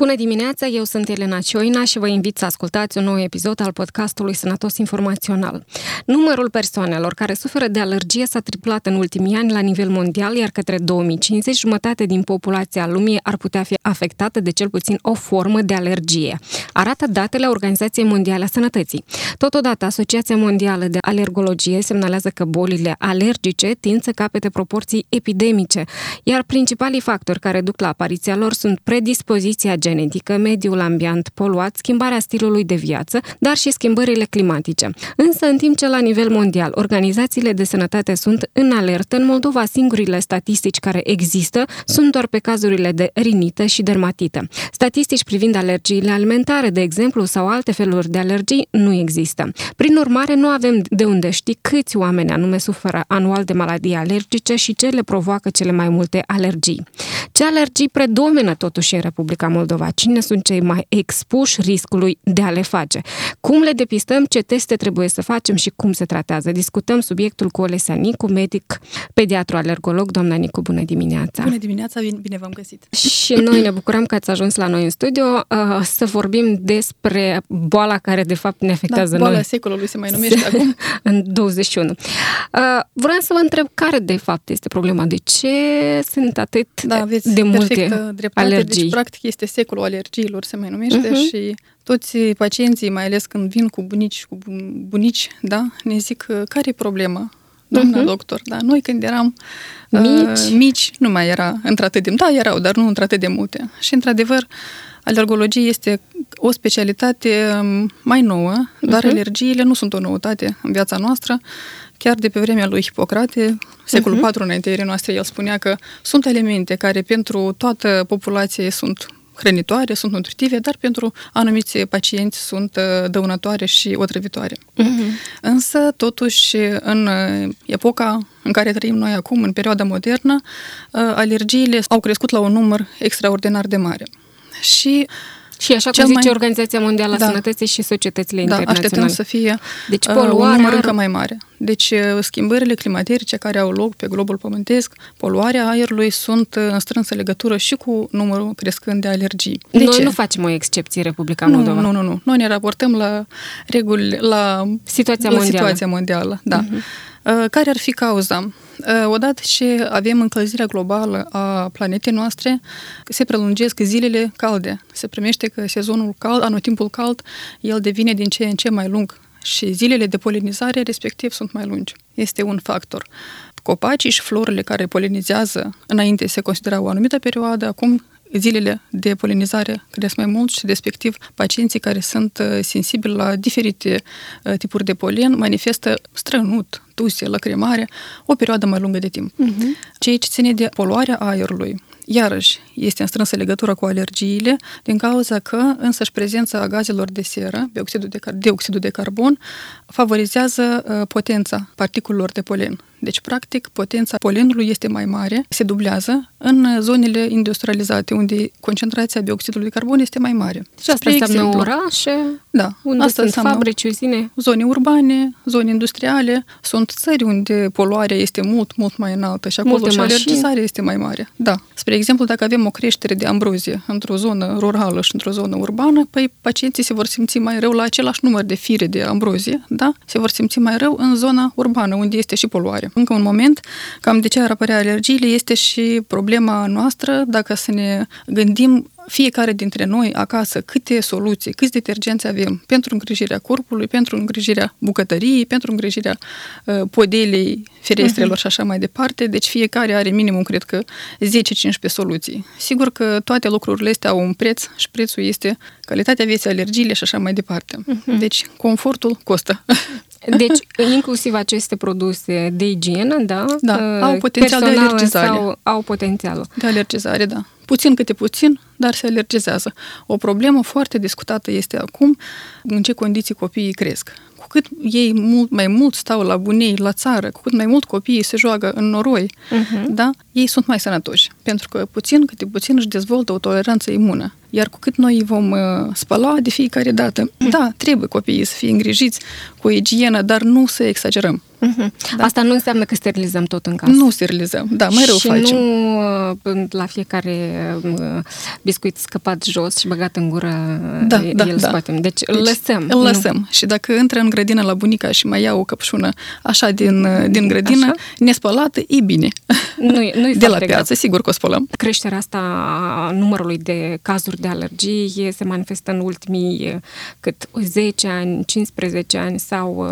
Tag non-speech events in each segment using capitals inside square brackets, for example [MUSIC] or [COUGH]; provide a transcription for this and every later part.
Bună dimineața, eu sunt Elena Cioina și vă invit să ascultați un nou episod al podcastului Sănătos Informațional. Numărul persoanelor care suferă de alergie s-a triplat în ultimii ani la nivel mondial, iar către 2050 jumătate din populația lumii ar putea fi afectată de cel puțin o formă de alergie. Arată datele Organizației Mondiale a Sănătății. Totodată, Asociația Mondială de Alergologie semnalează că bolile alergice tind să capete proporții epidemice, iar principalii factori care duc la apariția lor sunt predispoziția genetică, mediul ambient poluat, schimbarea stilului de viață, dar și schimbările climatice. Însă, în timp ce la nivel mondial organizațiile de sănătate sunt în alertă, în Moldova singurile statistici care există sunt doar pe cazurile de rinită și dermatită. Statistici privind alergiile alimentare, de exemplu, sau alte feluri de alergii nu există. Prin urmare, nu avem de unde ști câți oameni anume suferă anual de maladii alergice și ce le provoacă cele mai multe alergii. Ce alergii predomină totuși în Republica Moldova? Moldova? Cine sunt cei mai expuși riscului de a le face? Cum le depistăm? Ce teste trebuie să facem și cum se tratează? Discutăm subiectul cu Olesia Nicu, medic pediatru alergolog. Doamna Nicu, bună dimineața! Bună dimineața, bine v-am găsit! Și noi ne bucurăm că ați ajuns la noi în studio uh, să vorbim despre boala care de fapt ne afectează da, boala noi. secolului se mai numește acum. [LAUGHS] în 21. Uh, vreau să vă întreb care de fapt este problema? De ce sunt atât da, de multe dreptate. alergii? Deci, practic, este secolul alergiilor, se mai numește, uh-huh. și toți pacienții, mai ales când vin cu bunici, cu bunici, da, ne zic care e problema, doamna uh-huh. doctor, da, noi când eram mici. Uh, mici, nu mai era într-atât de, da, erau, dar nu într-atât de multe. Și, într-adevăr, alergologie este o specialitate um, mai nouă, dar uh-huh. alergiile nu sunt o noutate în viața noastră. Chiar de pe vremea lui Hipocrate, secolul uh-huh. 4 înaintea noastre, el spunea că sunt elemente care pentru toată populația sunt hrănitoare, sunt nutritive, dar pentru anumiți pacienți sunt uh, dăunătoare și otrăvitoare. Uh-huh. Însă, totuși, în uh, epoca în care trăim noi acum, în perioada modernă, uh, alergiile au crescut la un număr extraordinar de mare. Și și așa cum zice mai... Organizația Mondială a da. Sănătății și societățile da, internaționale. așteptăm să fie deci, poluarea... un număr încă mai mare. Deci schimbările climaterice care au loc pe globul pământesc, poluarea aerului sunt în strânsă legătură și cu numărul crescând de alergii. De Noi ce? nu facem o excepție Republica Moldova. Nu, nu, nu. Noi ne raportăm la reguli, la situația la mondială. Situația mondială da. Uh-huh. Care ar fi cauza? Odată ce avem încălzirea globală a planetei noastre, se prelungesc zilele calde. Se primește că sezonul cald, anotimpul cald, el devine din ce în ce mai lung și zilele de polinizare respectiv sunt mai lungi. Este un factor. Copacii și florile care polinizează înainte se considera o anumită perioadă, acum zilele de polinizare cresc mai mult și, respectiv, pacienții care sunt sensibili la diferite tipuri de polen manifestă strănut, tuse, lacrimare, o perioadă mai lungă de timp. Uh-huh. Ceea ce ține de poluarea aerului, iarăși este în strânsă legătură cu alergiile, din cauza că însăși prezența gazelor de seră, dioxidul de, car- dioxidul de carbon, favorizează uh, potența particulelor de polen. Deci, practic, potența polenului este mai mare, se dublează în zonele industrializate, unde concentrația dioxidului de carbon este mai mare. Și asta înseamnă exemplu, orașe, da, unde asta sunt fabrici, uzine. Zone urbane, zone industriale, sunt țări unde poluarea este mult, mult mai înaltă și acolo Multe și alergizarea este mai mare. Da. Spre exemplu, dacă avem o creștere de ambrozie într-o zonă rurală și într-o zonă urbană, păi pacienții se vor simți mai rău la același număr de fire de ambrozie, da? Se vor simți mai rău în zona urbană, unde este și poluare. Încă un moment, cam de ce ar apărea alergiile, este și problema noastră, dacă să ne gândim fiecare dintre noi acasă câte soluții, câți detergenți avem pentru îngrijirea corpului, pentru îngrijirea bucătăriei, pentru îngrijirea uh, podelei, ferestrelor uh-huh. și așa mai departe. Deci fiecare are minimum, cred că, 10-15 soluții. Sigur că toate lucrurile astea au un preț și prețul este calitatea vieții, alergiile și așa mai departe. Uh-huh. Deci confortul costă. [LAUGHS] Deci, inclusiv aceste produse de igienă, da? Da, au potențial de alergizare. Sau au potențialul. De alergizare, da puțin câte puțin, dar se alergizează. O problemă foarte discutată este acum în ce condiții copiii cresc. Cu cât ei mult, mai mult stau la bunei, la țară, cu cât mai mult copiii se joacă în noroi, uh-huh. da, ei sunt mai sănătoși. Pentru că puțin câte puțin își dezvoltă o toleranță imună. Iar cu cât noi vom uh, spăla de fiecare dată, da, trebuie copiii să fie îngrijiți cu igienă, dar nu să exagerăm. Uh-huh. Da. Asta nu înseamnă că sterilizăm tot în casă. Nu sterilizăm, da, mai rău și facem. nu la fiecare biscuit scăpat jos și băgat în gură da, el da, da. scoatem. Deci, deci îl lăsăm. Îl lăsăm. Nu. Și dacă intră în grădină la bunica și mai ia o căpșună așa din, din grădină, așa? nespălată, e bine. Nu, nu [LAUGHS] de la piață, grav. sigur că o spălăm. Creșterea asta a numărului de cazuri de alergii se manifestă în ultimii cât 10 ani, 15 ani sau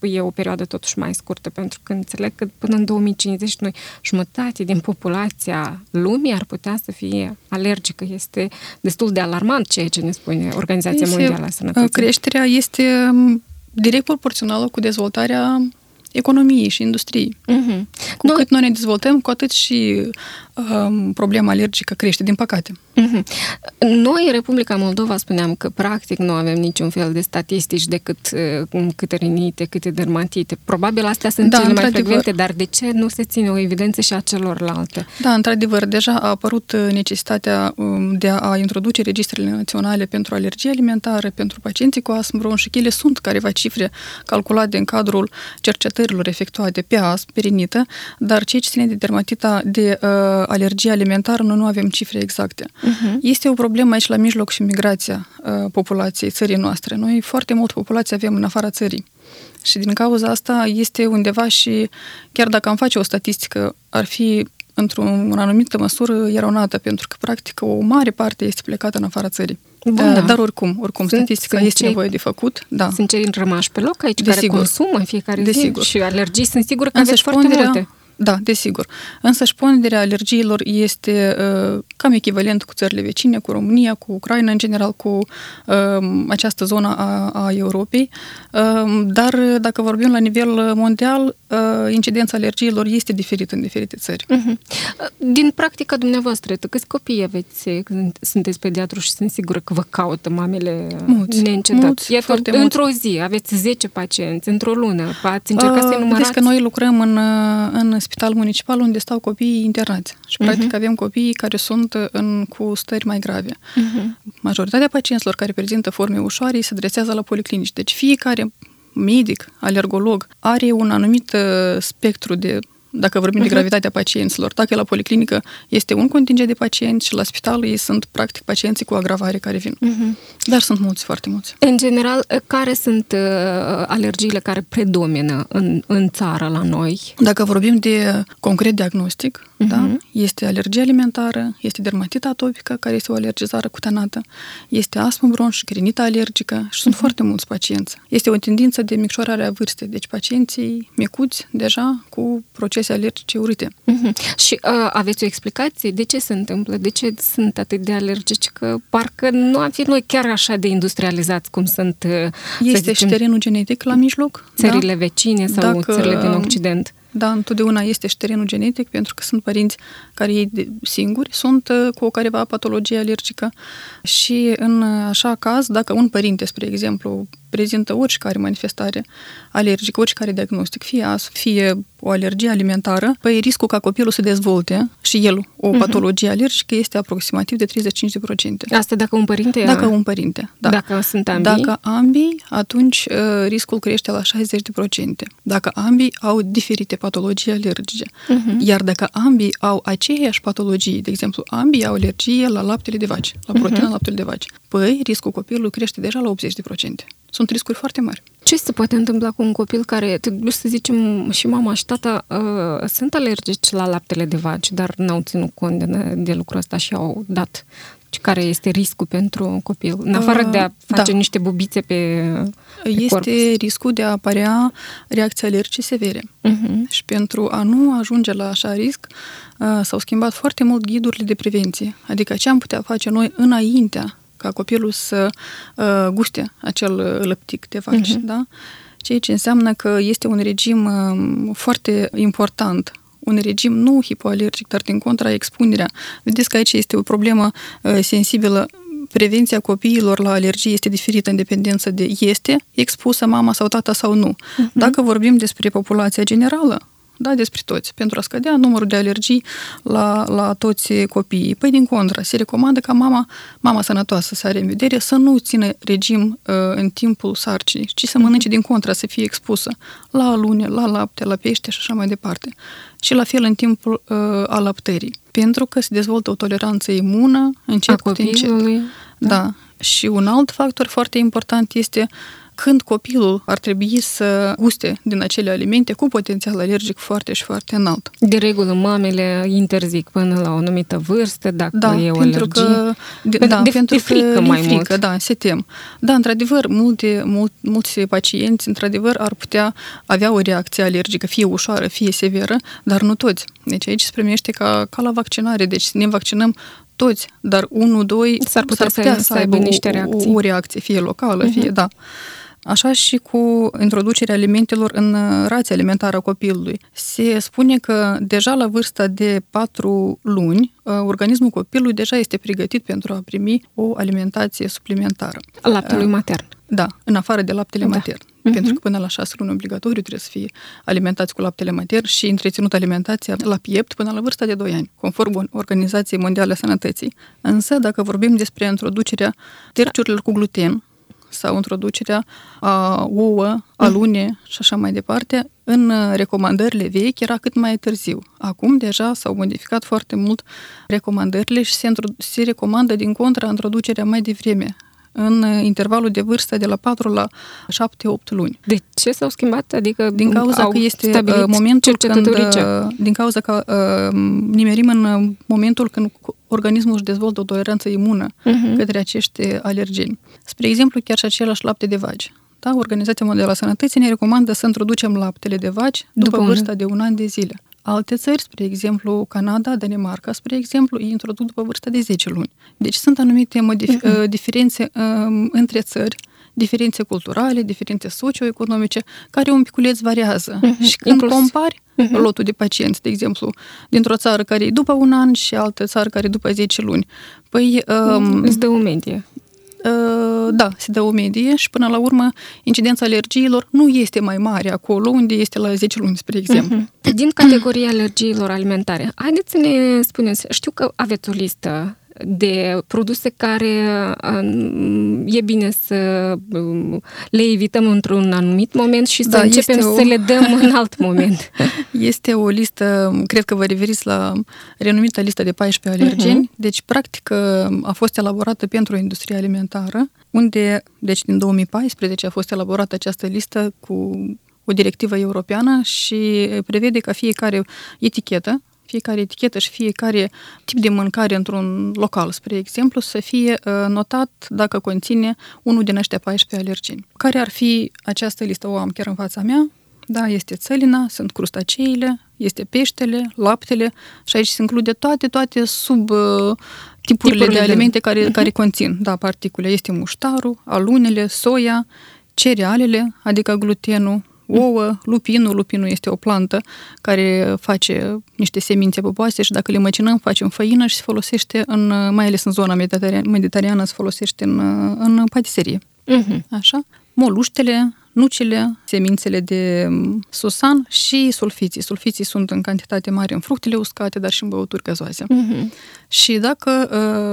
e o perioadă totuși mai scurtă, pentru că înțeleg că până în 2050 noi jumătate din populația lumii ar putea să fie alergică. Este destul de alarmant ceea ce ne spune Organizația este, Mondială a Sănătății. Creșterea este direct proporțională cu dezvoltarea economiei și industriei. Uh-huh. Cu noi... cât noi ne dezvoltăm, cu atât și um, problema alergică crește, din păcate. Uh-huh. Noi, Republica Moldova, spuneam că practic nu avem niciun fel de statistici decât uh, câte rinite, câte dermatite. Probabil astea sunt da, cele mai frecvente, dar de ce nu se ține o evidență și a celorlalte? Da, într-adevăr, deja a apărut uh, necesitatea um, de a introduce registrele naționale pentru alergie alimentară, pentru pacienții cu astm bronșic. Ele sunt careva cifre calculate în cadrul cercetărilor efectuate pe astm, pe rinită, dar ceea ce ține de dermatita de uh, alergie alimentară, noi nu avem cifre exacte. Uh-huh. Este o problemă aici la mijloc și migrația uh, populației țării noastre. Noi foarte mult populație avem în afara țării. Și din cauza asta este undeva și, chiar dacă am face o statistică, ar fi într-o anumită măsură eronată, pentru că, practic, o mare parte este plecată în afara țării. Bun, da. Dar oricum, oricum, sunt, statistica sunt este cei, nevoie de făcut. Da. Sunt cei rămași pe loc aici, de care sigur. consumă în fiecare de zi sigur. și alergii. Sunt sigur că aveți foarte multe. Da, desigur. Însă și ponderea alergiilor este uh, cam echivalent cu țările vecine, cu România, cu Ucraina, în general cu uh, această zonă a, a Europei. Uh, dar dacă vorbim la nivel mondial, uh, incidența alergiilor este diferită în diferite țări. Uh-huh. Din practica dumneavoastră, câți copii aveți când sunteți pediatru și sunt sigură că vă caută mamele mulți, neîncetat? Mulți, Iată, foarte într-o mulți. zi aveți 10 pacienți, într-o lună, ați încercat uh, să numărați? Vedeți că noi lucrăm în, în spital municipal unde stau copiii internați. Și, practic, uh-huh. avem copii care sunt în, cu stări mai grave. Uh-huh. Majoritatea pacienților care prezintă forme ușoare se adresează la policlinici. Deci fiecare medic, alergolog, are un anumit uh, spectru de dacă vorbim uh-huh. de mhm. gravitatea pacienților. Dacă la policlinică este un contingent de pacienți și la spital ei sunt practic pacienții cu agravare care vin. Uh-huh. Dar sunt mulți, foarte mulți. În general, care sunt uh, alergiile care predomină în, în țară la noi? Dacă vorbim de concret diagnostic, uh-huh. da, este alergie alimentară, este dermatita atopică, care este o alergizare cutanată, este astmă bronșică, rinită alergică și sunt uh-huh. foarte mulți pacienți. Este o tendință de micșorare a vârstei, deci pacienții micuți deja cu procese procese alergice urâte. Uh-huh. Și uh, aveți o explicație? De ce se întâmplă? De ce sunt atât de alergici? Că parcă nu am fi noi chiar așa de industrializați cum sunt, uh, Este zicem, și terenul genetic la mijloc. Țările da? vecine sau Dacă, țările din Occident. Da, întotdeauna este și terenul genetic, pentru că sunt părinți care ei singuri sunt uh, cu o careva patologie alergică. Și în așa caz, dacă un părinte, spre exemplu, prezintă oricare manifestare alergică, oricare diagnostic, fie as, fie o alergie alimentară, păi riscul ca copilul să dezvolte și el o uh-huh. patologie alergică este aproximativ de 35%. Asta dacă un părinte... Dacă un părinte, da. Dacă sunt ambii? Dacă ambii, atunci uh, riscul crește la 60%. Dacă ambii au diferite patologii alergice. Uh-huh. Iar dacă ambii au aceeași patologie, de exemplu, ambii au alergie la laptele de vaci, la proteina uh-huh. laptele de vaci, păi riscul copilului crește deja la 80%. Sunt riscuri foarte mari. Ce se poate întâmpla cu un copil care, să zicem, și mama și tata uh, sunt alergici la laptele de vaci, dar n-au ținut cont de, de lucrul ăsta și au dat care este riscul pentru un copil, în afară de a uh, face da. niște bubițe pe, pe Este corp. riscul de a apărea reacții alergice severe. Uh-huh. Și pentru a nu ajunge la așa risc, uh, s-au schimbat foarte mult ghidurile de prevenție. Adică ce am putea face noi înaintea ca copilul să uh, guste acel uh, lăptic de vaci, uh-huh. da? Ceea ce înseamnă că este un regim uh, foarte important un regim nu hipoalergic, dar din contra expunerea. Vedeți că aici este o problemă uh, sensibilă prevenția copiilor la alergie este diferită în dependență de este expusă mama sau tata sau nu. Uh-huh. Dacă vorbim despre populația generală, da, despre toți, pentru a scădea numărul de alergii la, la toți copiii. Păi, din contra, se recomandă ca mama, mama sănătoasă să are în vedere să nu țină regim uh, în timpul sarcinii, ci să mănânce din contra, să fie expusă la alune, la lapte, la pește și așa mai departe. Și la fel în timpul uh, alăptării. Pentru că se dezvoltă o toleranță imună încet a cu încet. Da. da. Și un alt factor foarte important este când copilul ar trebui să guste din acele alimente cu potențial alergic foarte și foarte înalt. De regulă, mamele interzic până la o anumită vârstă, dacă da, e o pentru alergie. Că, de, de, da, de, pentru de frică că mai frică, mult. da, se tem. Da, într-adevăr, multe, mul, mulți pacienți, într-adevăr, ar putea avea o reacție alergică, fie ușoară, fie severă, dar nu toți. Deci aici se primește ca, ca la vaccinare, deci ne vaccinăm toți, dar unul, doi S-ar putea, s-ar putea să, să aibă niște o, reacții. O, o reacție, fie locală, uh-huh. fie, da. Așa și cu introducerea alimentelor în rația alimentară a copilului. Se spune că deja la vârsta de 4 luni, organismul copilului deja este pregătit pentru a primi o alimentație suplimentară. Laptelui matern. Da, în afară de laptele Da. matern. Pentru că până la 6 luni obligatoriu trebuie să fie alimentați cu laptele matern și întreținut alimentația la piept până la vârsta de 2 ani, conform Organizației Mondiale a Sănătății. Însă, dacă vorbim despre introducerea terciurilor cu gluten, sau introducerea a ouă, alune și așa mai departe, în recomandările vechi era cât mai târziu. Acum deja s-au modificat foarte mult recomandările și se, intro- se recomandă din contra introducerea mai devreme, în intervalul de vârstă de la 4 la 7-8 luni. De ce s-au schimbat? Adică Din cauza au că este stabilit uh, momentul când, cercetătorii ce? uh, din cauza că uh, nimerim în uh, momentul când organismul își dezvoltă o toleranță imună Mhm. către acești alergeni. Spre exemplu, chiar și același lapte de vaci. Da? Organizația Mondială a Sănătății ne recomandă să introducem laptele de vaci după, După un- vârsta de un an de zile. Alte țări, spre exemplu Canada, Danemarca, spre exemplu, îi introduc după vârsta de 10 luni. Deci sunt anumite modif- uh, diferențe um, între țări, diferențe culturale, diferențe socioeconomice, care un piculeț variază. Mhm. Și când Inclus- compari Mhm. lotul de pacienți, de exemplu, dintr-o țară care e după un an și altă țară care e după 10 luni, păi um, Îți dă o medie. Uh, da, se dă o medie și până la urmă incidența alergiilor nu este mai mare acolo unde este la 10 luni, spre exemplu. Mhm. Din categoria alergiilor alimentare, haideți să ne spuneți, știu că aveți o listă de produse care um, e bine să um, le evităm într-un anumit moment și să Da, începem este o- să le dăm în alt [LAUGHS] moment. Este o listă, cred că vă referiți la renumita listă de 14 alergeni, deci practic a fost elaborată pentru industria alimentară, unde, deci din 2014 a fost elaborată această listă cu o directivă europeană și prevede ca fiecare etichetă fiecare etichetă și fiecare tip de mâncare într-un local, spre exemplu, să fie uh, notat dacă conține unul din ăștia 14 alergeni. Care ar fi această listă? O am chiar în fața mea. Da, este țălina, sunt crustaceile, este peștele, laptele și aici se include toate, toate sub uh, tipurile, Tipurile de de- alimente care, Mhm. care conțin, da, particule. Este muștarul, alunele, soia, cerealele, adică glutenul, ouă, lupinul. Lupinul este o plantă care face niște semințe pupoase și dacă le măcinăm, facem făină și se folosește, în, mai ales în zona mediteraneană, mediteraneană se folosește în, în patiserie. Mhm. Așa? Moluștele, nucile, semințele de mm, susan și sulfiții. Sulfiții sunt în cantitate mare în fructele uscate, dar și în băuturi gazoase. Mhm. Și dacă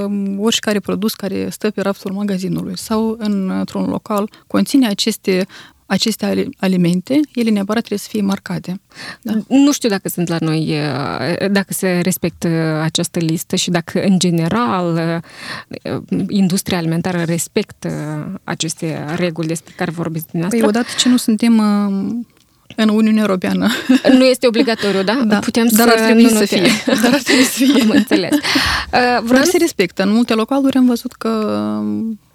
uh, oricare produs care stă pe raftul magazinului sau în, într-un local conține aceste aceste ali- alimente, ele neapărat trebuie să fie marcate. Da. Nu știu dacă sunt la noi, uh, dacă se respectă această listă și dacă, în general, uh, industria alimentară respectă aceste reguli despre care vorbiți Păi dumneavoastră. odată ce nu suntem uh, în Uniunea Europeană, [LAUGHS] Nu este obligatoriu, da? Da, Putem dar să ar trebui nu să notăm. fie. [LAUGHS] Dar ar trebui să fie. Am înțeles. Uh, Vreau dar se respectă. În multe localuri am văzut că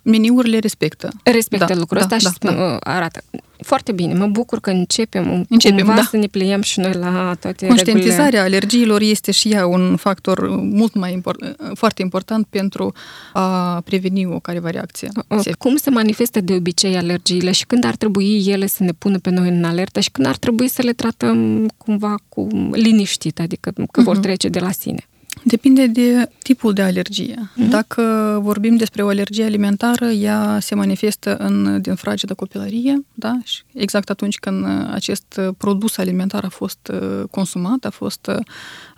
meniurile respectă. respectă Da, lucrul da, ăsta și da, spun, uh, arată. Foarte bine, mă bucur că începem, Începem, cumva da. să ne pliem și noi la toate Conștientizarea regulile. alergiilor este și ea un factor mult mai import, foarte important pentru a preveni o careva reacție. Uh, Se- Cum se manifestă de obicei alergiile și când ar trebui ele să ne pună pe noi în alertă și când ar trebui să le tratăm cumva cu liniștit, adică că vor Mhm. trece de la sine? Depinde de tipul de alergie. Mm-hmm. Dacă vorbim despre o alergie alimentară, ea se manifestă în, din fragedă copilărie, da? Și exact atunci când acest produs alimentar a fost uh, consumat, a fost uh,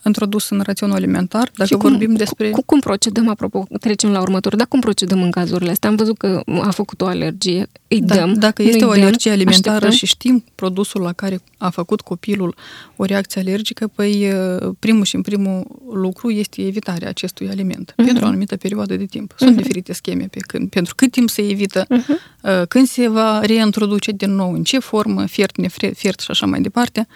introdus în raționul alimentar. Dacă și cum, vorbim despre... Cum, cum procedăm, apropo, trecem la următor, dar cum procedăm în cazurile astea? Am văzut că a făcut o alergie, îi da, dăm, Dacă este o alergie dăm, alimentară așteptăm. și știm produsul la care a făcut copilul o reacție alergică, păi primul și în primul lucru este evitarea acestui aliment uh-huh. pentru o anumită perioadă de timp. Sunt uh-huh. diferite scheme pe când, pentru cât timp se evită, uh-huh. când se va reintroduce din nou, în ce formă, fiert, nefiert și așa mai departe.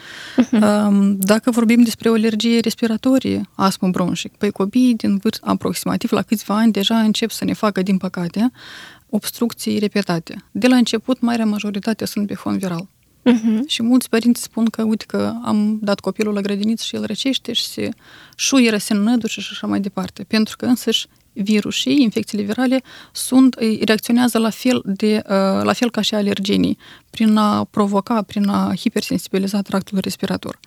Uh-huh. Dacă vorbim despre o alergie respiratorie, astmă bronșic, păi copiii din vârstă aproximativ la câțiva ani deja încep să ne facă, din păcate, obstrucții repetate. De la început, marea majoritate sunt pe fond viral. Uh-huh. Și mulți părinți spun că, uite, că am dat copilul la grădiniță și el răcește și se șuieră, se înnădușă și așa mai departe. Pentru că însăși virusii, infecțiile virale, sunt, reacționează la fel, de, la fel ca și alergenii, prin a provoca, prin a hipersensibiliza tractul respirator.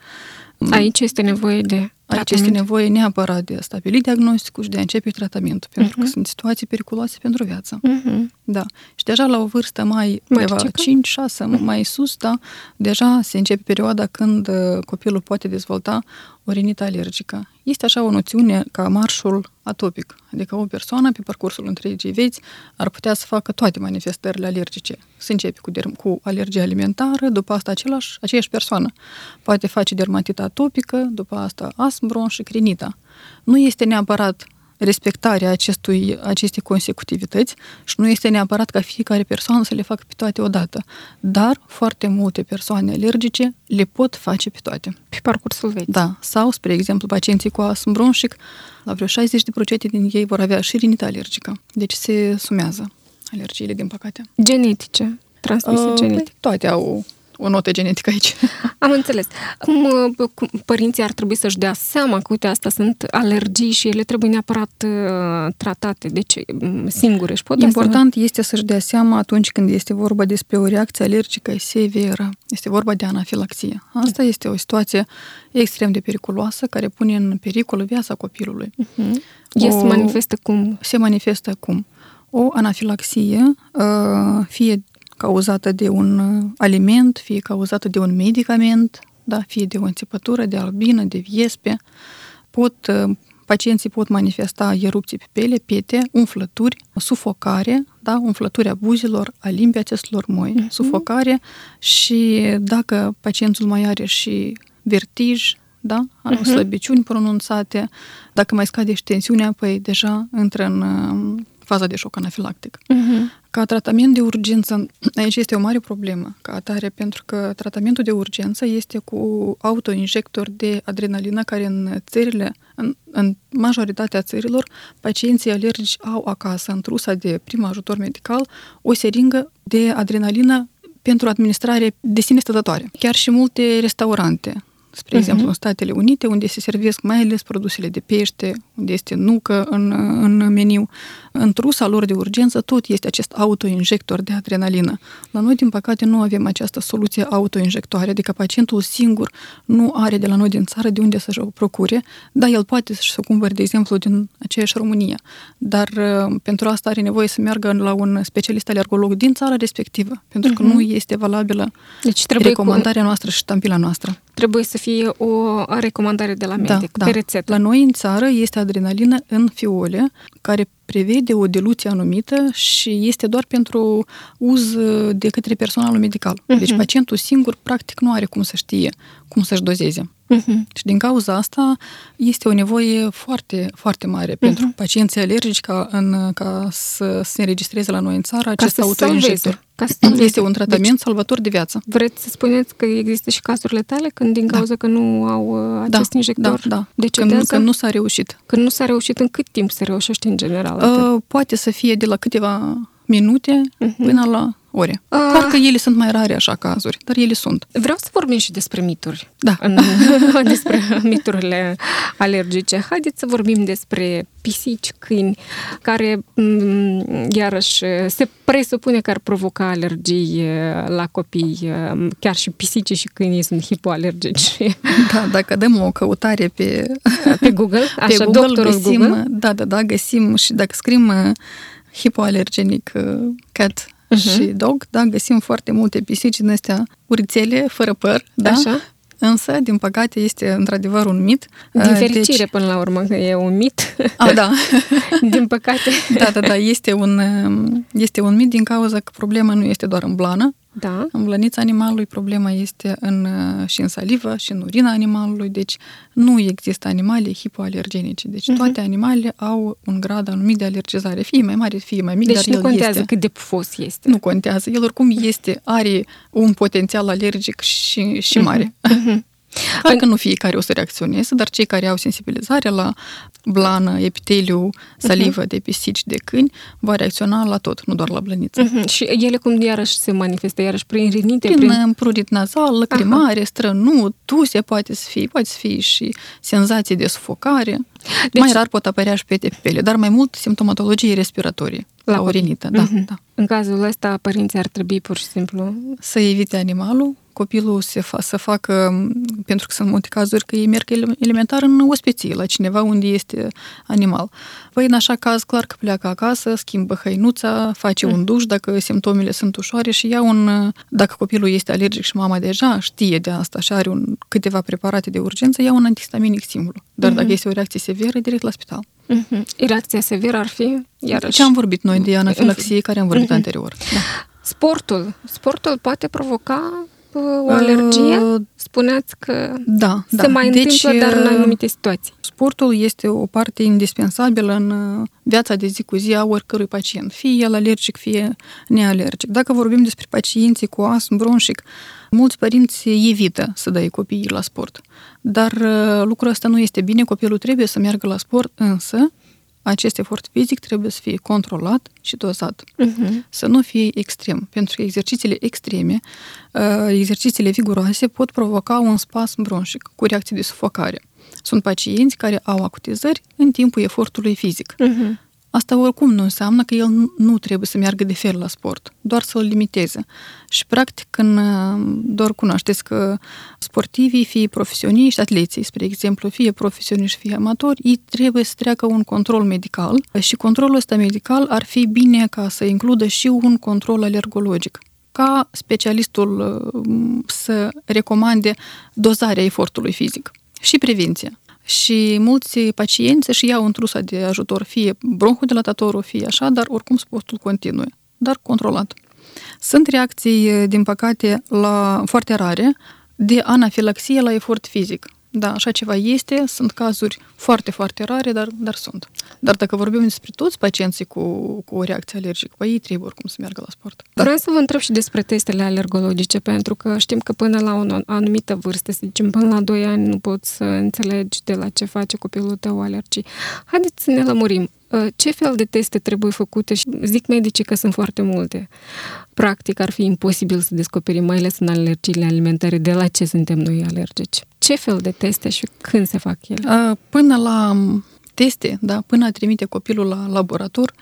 Aici este nevoie de Aici este nevoie neapărat de a stabili diagnosticul și de a începe tratamentul, pentru uh-huh. că sunt situații periculoase pentru viață. Uh-huh. Da. Și deja la o vârstă mai, mai 5-6, uh-huh. mai sus, da, deja se începe perioada când copilul poate dezvolta o rinită alergică. Este așa o noțiune ca marșul atopic, adică o persoană pe parcursul întregii vieți ar putea să facă toate manifestările alergice. Se începe cu, derm- cu alergie alimentară, după asta același, aceeași persoană poate face dermatită atopică, după asta astm bronșic, rinita. Nu este neapărat respectarea acestui, acestei consecutivități și nu este neapărat ca fiecare persoană să le facă pe toate odată. Dar foarte multe persoane alergice le pot face pe toate. Pe parcursul vieții. Da. Sau, spre exemplu, pacienții cu astm bronșic, la vreo 60% din ei vor avea și rinită alergică. Deci se sumează alergiile, din păcate. Genetice, transmise uh, genetic. Toate au o notă genetică aici. [LAUGHS] Am înțeles. Cum, cum părinții ar trebui să-și dea seama că, uite, asta sunt alergii și ele trebuie neapărat uh, tratate, deci singure își pot Important să... este să-și dea seama atunci când este vorba despre o reacție alergică severă. Este vorba de anafilaxie. Asta este o situație extrem de periculoasă care pune în pericol viața copilului. Uh-huh. O... se manifestă cum? Se manifestă cum? O anafilaxie, uh, fie cauzată de un aliment, fie cauzată de un medicament, da, fie de o înțepătură, de albină, de viespe. Pot, pacienții pot manifesta erupții pe piele, pete, umflături, sufocare, da, umflături a buzilor, a limbii acestor moi, uh-huh. sufocare și dacă pacientul mai are și vertij, da, uh-huh. slăbiciuni pronunțate, dacă mai scade și tensiunea, păi deja intră în faza de șoc anafilactic. Uh-huh. Ca tratament de urgență, aici este o mare problemă ca atare, pentru că tratamentul de urgență este cu autoinjector de adrenalină care în țările, în, în majoritatea țărilor, pacienții alergici au acasă, în trusa de prim ajutor medical, o seringă de adrenalină pentru administrare de sine stătătoare. Chiar și multe restaurante spre uh-huh. exemplu, în Statele Unite, unde se servesc mai ales produsele de pește, unde este nucă în, în meniu, în trusa lor de urgență tot este acest autoinjector de adrenalină. La noi, din păcate, nu avem această soluție autoinjectoare, adică pacientul singur nu are de la noi din țară de unde să-și o procure, dar el poate să-și o cumpere, de exemplu, din aceeași România. Dar uh, pentru asta are nevoie să meargă la un specialist alergolog din țara respectivă, pentru că uh-huh. nu este valabilă deci trebuie recomandarea cu... noastră și ștampila noastră. Trebuie să fie o recomandare de la medic, da, pe da. rețetă. La noi în țară este adrenalină în fiole, care prevede o diluție anumită și este doar pentru uz de către personalul medical. Uh-huh. Deci pacientul singur practic nu are cum să știe cum să-și dozeze. Uh-huh. Și din cauza asta este o nevoie foarte, foarte mare uh-huh. pentru pacienții alergici ca, în, ca să se înregistreze la noi în țară acest autoinjector. Este un tratament deci, salvator de viață. Vreți să spuneți că există și cazurile tale când din cauza da. că nu au uh, acest da, injector da, da. Când, când nu s-a reușit. Când nu s-a reușit, în cât timp se reușește în general? Uh, poate să fie de la câteva minute uh-huh. până la ore. Ah. Clar că ele sunt mai rare așa cazuri, dar ele sunt. Vreau să vorbim și despre mituri. Da. În, [LAUGHS] despre miturile alergice. Haideți să vorbim despre pisici, câini, care m, iarăși se presupune că ar provoca alergii la copii. Chiar și pisicii și câinii sunt hipoalergici. [LAUGHS] Da, dacă dăm o căutare pe, [LAUGHS] Pe Google, așa, pe Google doctorul găsim, Google. da, da, da, găsim și dacă scriem uh, hipoalergenic uh, cat Mhm. și dog, da, găsim foarte multe pisici din astea urițele, fără păr, da? Așa. Însă, din păcate, este într-adevăr un mit. Din Uh, fericire, până la urmă, că e un mit. A, da. [LAUGHS] Din păcate. da, da, da, este un, um, este un mit din cauza că problema nu este doar în blană, Da. în blănița animalului, problema este în, uh, și în salivă și în urina animalului, deci nu există animale hipoalergenice. Deci Mhm. toate animalele au un grad anumit de alergizare, fie mai mare, fie mai mic, Deci dar nu el contează este. cât de pufos este. Nu contează. El oricum este, are un potențial alergic și, și mare. Clar că nu fiecare o să reacționeze, dar cei care au sensibilizare la blană, epiteliu, salivă de pisici, de câini, va reacționa la tot, nu doar la blăniță. Mhm. Și ele cum iarăși se manifestă? Iarăși prin rinite? Prin, Prin... prin... prurit nazal, lăcrimare, strănut, tuse poate să fie, poate să fie și senzații de sufocare. Deci- Deci... Mai rar pot apărea și pete pe piele, dar mai mult simptomatologie respiratorie. La La, copii. orinită, da, Mhm. da. În cazul ăsta, părinții ar trebui pur și simplu... Să evite animalul, copilul să, fa- să facă, pentru că sunt multe cazuri că ei merg ele- elementar în ospiție, la cineva unde este animal. Păi, în așa caz, clar că pleacă acasă, schimbă hăinuța, face un duș dacă simptomele sunt ușoare și ia un, dacă copilul este alergic și mama deja știe de asta și are un, câteva preparate de urgență, ia un antihistaminic simplu. Dar dacă este o reacție severă, direct la spital. Mhm. Reacția severă ar fi, iarăși... Ce am vorbit noi de anafilaxie, care am vorbit anterior. Da. Sportul. Sportul poate provoca uh, o alergie? Uh, Spuneați că Da, se da. mai Deci, întâmplă, dar în uh, anumite situații. Sportul este o parte indispensabilă în uh, viața de zi cu zi a oricărui pacient, fie el alergic, fie nealergic. Dacă vorbim despre pacienții cu astm bronșic, mulți părinți evită să dai copiii la sport. Dar uh, lucrul ăsta nu este bine, copilul trebuie să meargă la sport, însă acest efort fizic trebuie să fie controlat și dozat. Mhm. Să nu fie extrem, pentru că exercițiile extreme, uh, exercițiile viguroase pot provoca un spasm bronșic cu reacții de sufocare. Sunt pacienți care au acutizări în timpul efortului fizic. Mhm. Asta oricum nu înseamnă că el nu- nu trebuie să meargă de fel la sport, doar să-l limiteze. Și, practic, când uh, doar cunoașteți că sportivii, fie profesioniști, atleții, spre exemplu, fie profesioniști, fie amatori, ei trebuie să treacă un control medical și controlul ăsta medical ar fi bine ca să includă și un control alergologic ca specialistul uh, să recomande dozarea efortului fizic și prevenția. Și mulți pacienți își iau întrusa de ajutor, fie bronhodilatatorul, fie așa, dar oricum sportul continuă, dar controlat. Sunt reacții, din păcate, la, foarte rare de anafilaxie la efort fizic. Da, așa ceva este, sunt cazuri foarte, foarte rare, dar, dar sunt. Dar dacă vorbim despre toți pacienții cu, cu o reacție alergică, păi ei trebuie oricum să meargă la sport. Da. Vreau să vă întreb și despre testele alergologice, pentru că știm că până la o anumită vârstă, să zicem până la 2 ani, nu poți să înțelegi de la ce face copilul tău alergii. Haideți să ne lămurim. Ce fel de teste trebuie făcute? Și zic medicii că sunt foarte multe. Practic ar fi imposibil să descoperim, mai ales în alergiile alimentare, de la ce suntem noi alergici. Ce fel de teste și când se fac ele? Până la teste, da, până a trimite copilul la laborator,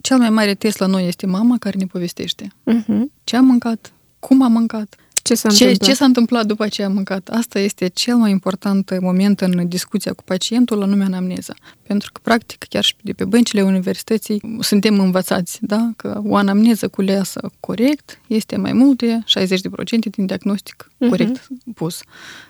cel mai mare test la noi este mama care ne povestește uh-huh. ce a mâncat, cum a mâncat, ce s-a, ce, întâmplat? ce s-a întâmplat după ce a mâncat. Asta este cel mai important moment în discuția cu pacientul, la nume anamneză. Pentru că, practic, chiar și de pe băncile universității suntem învățați da? că o anamneză culeasă corect este mai mult de 60% din diagnostic corect uh-huh. pus.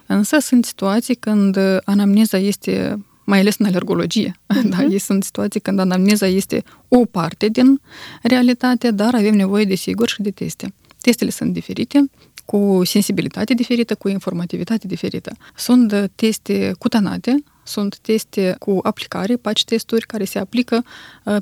Însă sunt situații când anamneza este mai ales în alergologie. Uh-huh. [LAUGHS] Da? Sunt situații când anamneza este o parte din realitate, dar avem nevoie, desigur, și de teste. Testele sunt diferite, cu sensibilitate diferită, cu informativitate diferită. Sunt teste cutanate, sunt teste cu aplicare, patch testuri care se aplică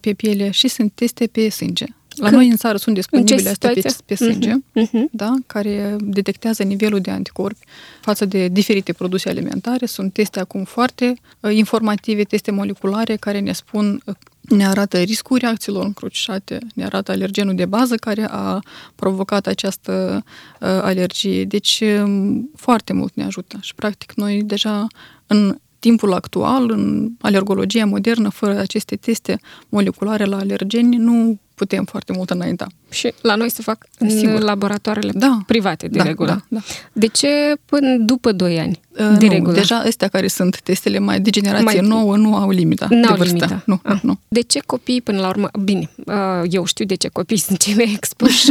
pe piele și sunt teste pe sânge. La noi în țară sunt disponibile astea pe, situație? pe sânge, Mhm. da, care detectează nivelul de anticorpi față de diferite produse alimentare. Sunt teste acum foarte uh, informative, teste moleculare care ne spun uh, ne arată riscul reacțiilor încrucișate, ne arată alergenul de bază care a provocat această uh, alergie. Deci um, foarte mult ne ajută și practic noi deja în timpul actual, în alergologia modernă, fără aceste teste moleculare la alergeni, nu putem foarte mult înainta. Și la noi se fac în Sigur. laboratoarele Da. private, de Da, regulă. da, da. De ce până după 2 ani? Uh, de nu, regulă. deja astea care sunt testele mai de generație Mai- mai... nouă nu au limita de N-au vârstă. limită. Nu, Ah. nu. De ce copiii, până la urmă, bine, uh, eu știu de ce copiii [LAUGHS] sunt cei mai expuși,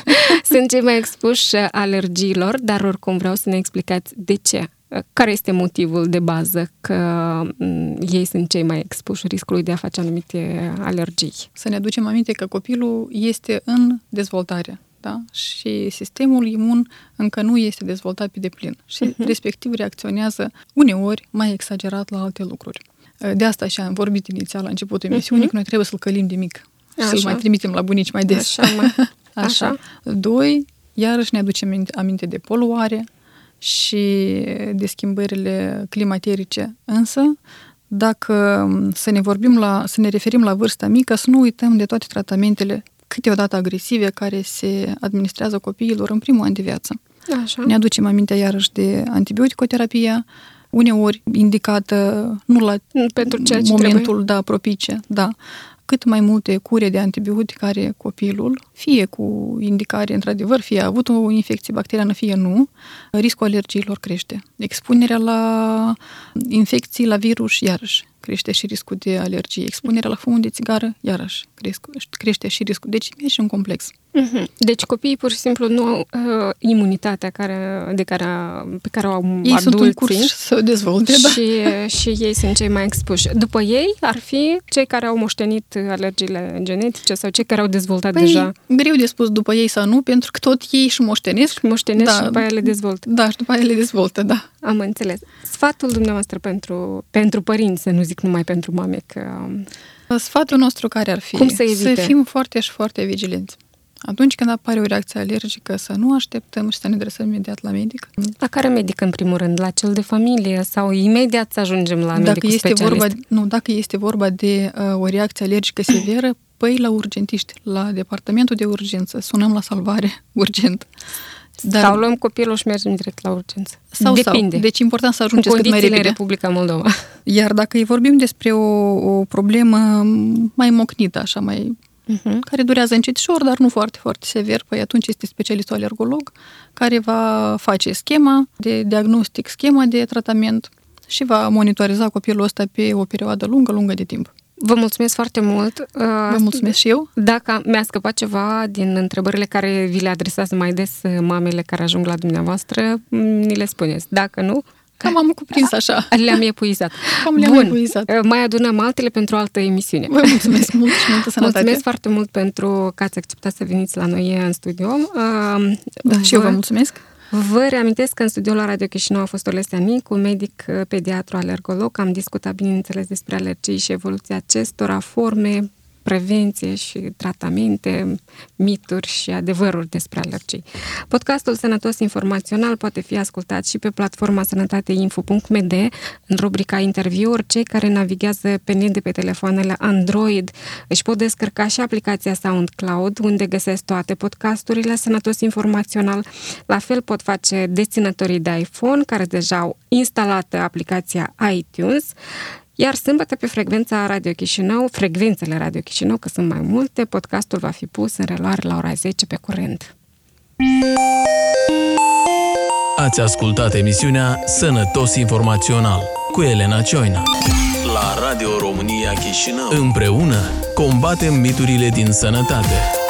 [LAUGHS] sunt cei mai expuși alergiilor, dar oricum vreau să ne explicați de ce. Uh, Care este motivul de bază că m, ei sunt cei mai expuși riscului de a face anumite alergii? Să ne aducem aminte că copilul este în dezvoltare. Da? Și sistemul imun încă nu este dezvoltat pe deplin și uh-huh. respectiv reacționează uneori mai exagerat la alte lucruri. De asta și am vorbit inițial la începutul emisiunii, uh-huh. că noi trebuie să-l călim de mic și să-l Așa. mai trimitem la bunici mai des. Așa, mă. [LAUGHS] Așa. Așa. Doi, iarăși ne aducem aminte- aminte de poluare și de schimbările climaterice. Însă, dacă să ne vorbim la, să ne referim la vârsta mică, să nu uităm de toate tratamentele câteodată agresive care se administrează copiilor în primul an de viață. Așa. Ne aducem aminte iarăși de antibioticoterapia, uneori indicată nu la Pentru ceea ce momentul trebuie. da, propice, da. Cât mai multe cure de antibiotic are copilul, fie cu indicare, într-adevăr, fie a avut o infecție bacteriană, fie nu, riscul alergiilor crește. Expunerea la infecții, la virus, iarăși crește și riscul de alergie. Expunerea la fumul de țigară, iarăși cresc- crește și riscul. Deci e și un complex. Mhm. Deci copiii pur și simplu nu au uh, imunitatea care, de care, pe care o au Ei adulții. sunt în curs să o dezvolte, da. și, și ei sunt cei mai expuși. După ei ar fi cei care au moștenit alergiile genetice sau cei care au dezvoltat Păi, deja greu de spus după ei sau nu, pentru că tot ei și moștenesc. moștenesc Da. și după aia le dezvoltă. Da, și după aia le dezvoltă, da. Am înțeles. Sfatul dumneavoastră pentru, pentru părinți, să nu zic numai pentru mame, că Sfatul nostru care ar fi? Cum să evite? Să fim foarte și foarte vigilenți. Atunci când apare o reacție alergică, să nu așteptăm și să ne adresăm imediat la medic. la care medic în primul rând? La cel de familie sau imediat să ajungem la Dacă medicul este, specialist? vorba, nu, dacă este vorba de uh, o reacție alergică severă, păi la urgentiști, la departamentul de urgență, sunăm la salvare [LAUGHS] urgent. Dar, Sau luăm copilul și mergem direct la urgență. sau, Depinde. sau. Deci e important să în ajungeți cât mai condițiile în repede. Republica Moldova. [LAUGHS] Iar dacă îi vorbim despre o, o problemă mai mocnită, așa, mai Uh-huh. care durează încetișor, dar nu foarte, foarte sever, păi atunci este specialistul alergolog care va face schema de diagnostic, schema de tratament și va monitoriza copilul ăsta pe o perioadă lungă, lungă de timp. Vă mulțumesc foarte mult. Vă mulțumesc și eu. Dacă mi-a scăpat ceva din întrebările care vi le adresați mai des uh, mamele care ajung la dumneavoastră, m, ni le spuneți. Dacă nu, Cam am cuprins [LAUGHS] așa. le-am epuizat. Cam le-am Bun. epuizat. Uh, Mai adunăm altele pentru o altă emisiune. Vă mulțumesc mult și multă [LAUGHS] sănătate. Mulțumesc foarte mult pentru că ați acceptat să veniți la noi în studio. Uh, Da, și eu vă mulțumesc. Vă reamintesc că în studioul la Radio Chișinău a fost Olesea Nicu, medic uh, pediatru alergolog. Am discutat, bineînțeles, despre alergii și evoluția acestora, forme, prevenție și tratamente, mituri și adevăruri despre alergii. Podcastul Sănătos Informațional poate fi ascultat și pe platforma sănătateinfo.md în rubrica interviuri. Cei care navighează pe net de pe telefoanele Android își pot descărca și aplicația SoundCloud, unde găsesc toate podcasturile Sănătos Informațional. La fel pot face deținătorii de iPhone, care deja au instalată aplicația iTunes, iar sâmbătă pe frecvența Radio Chișinău, frecvențele Radio Chișinău, că sunt mai multe, podcastul va fi pus în reluare la ora 10 pe curent. Ați ascultat emisiunea Sănătos Informațional cu Elena Cioina. La Radio România Chișinău. Împreună combatem miturile din sănătate.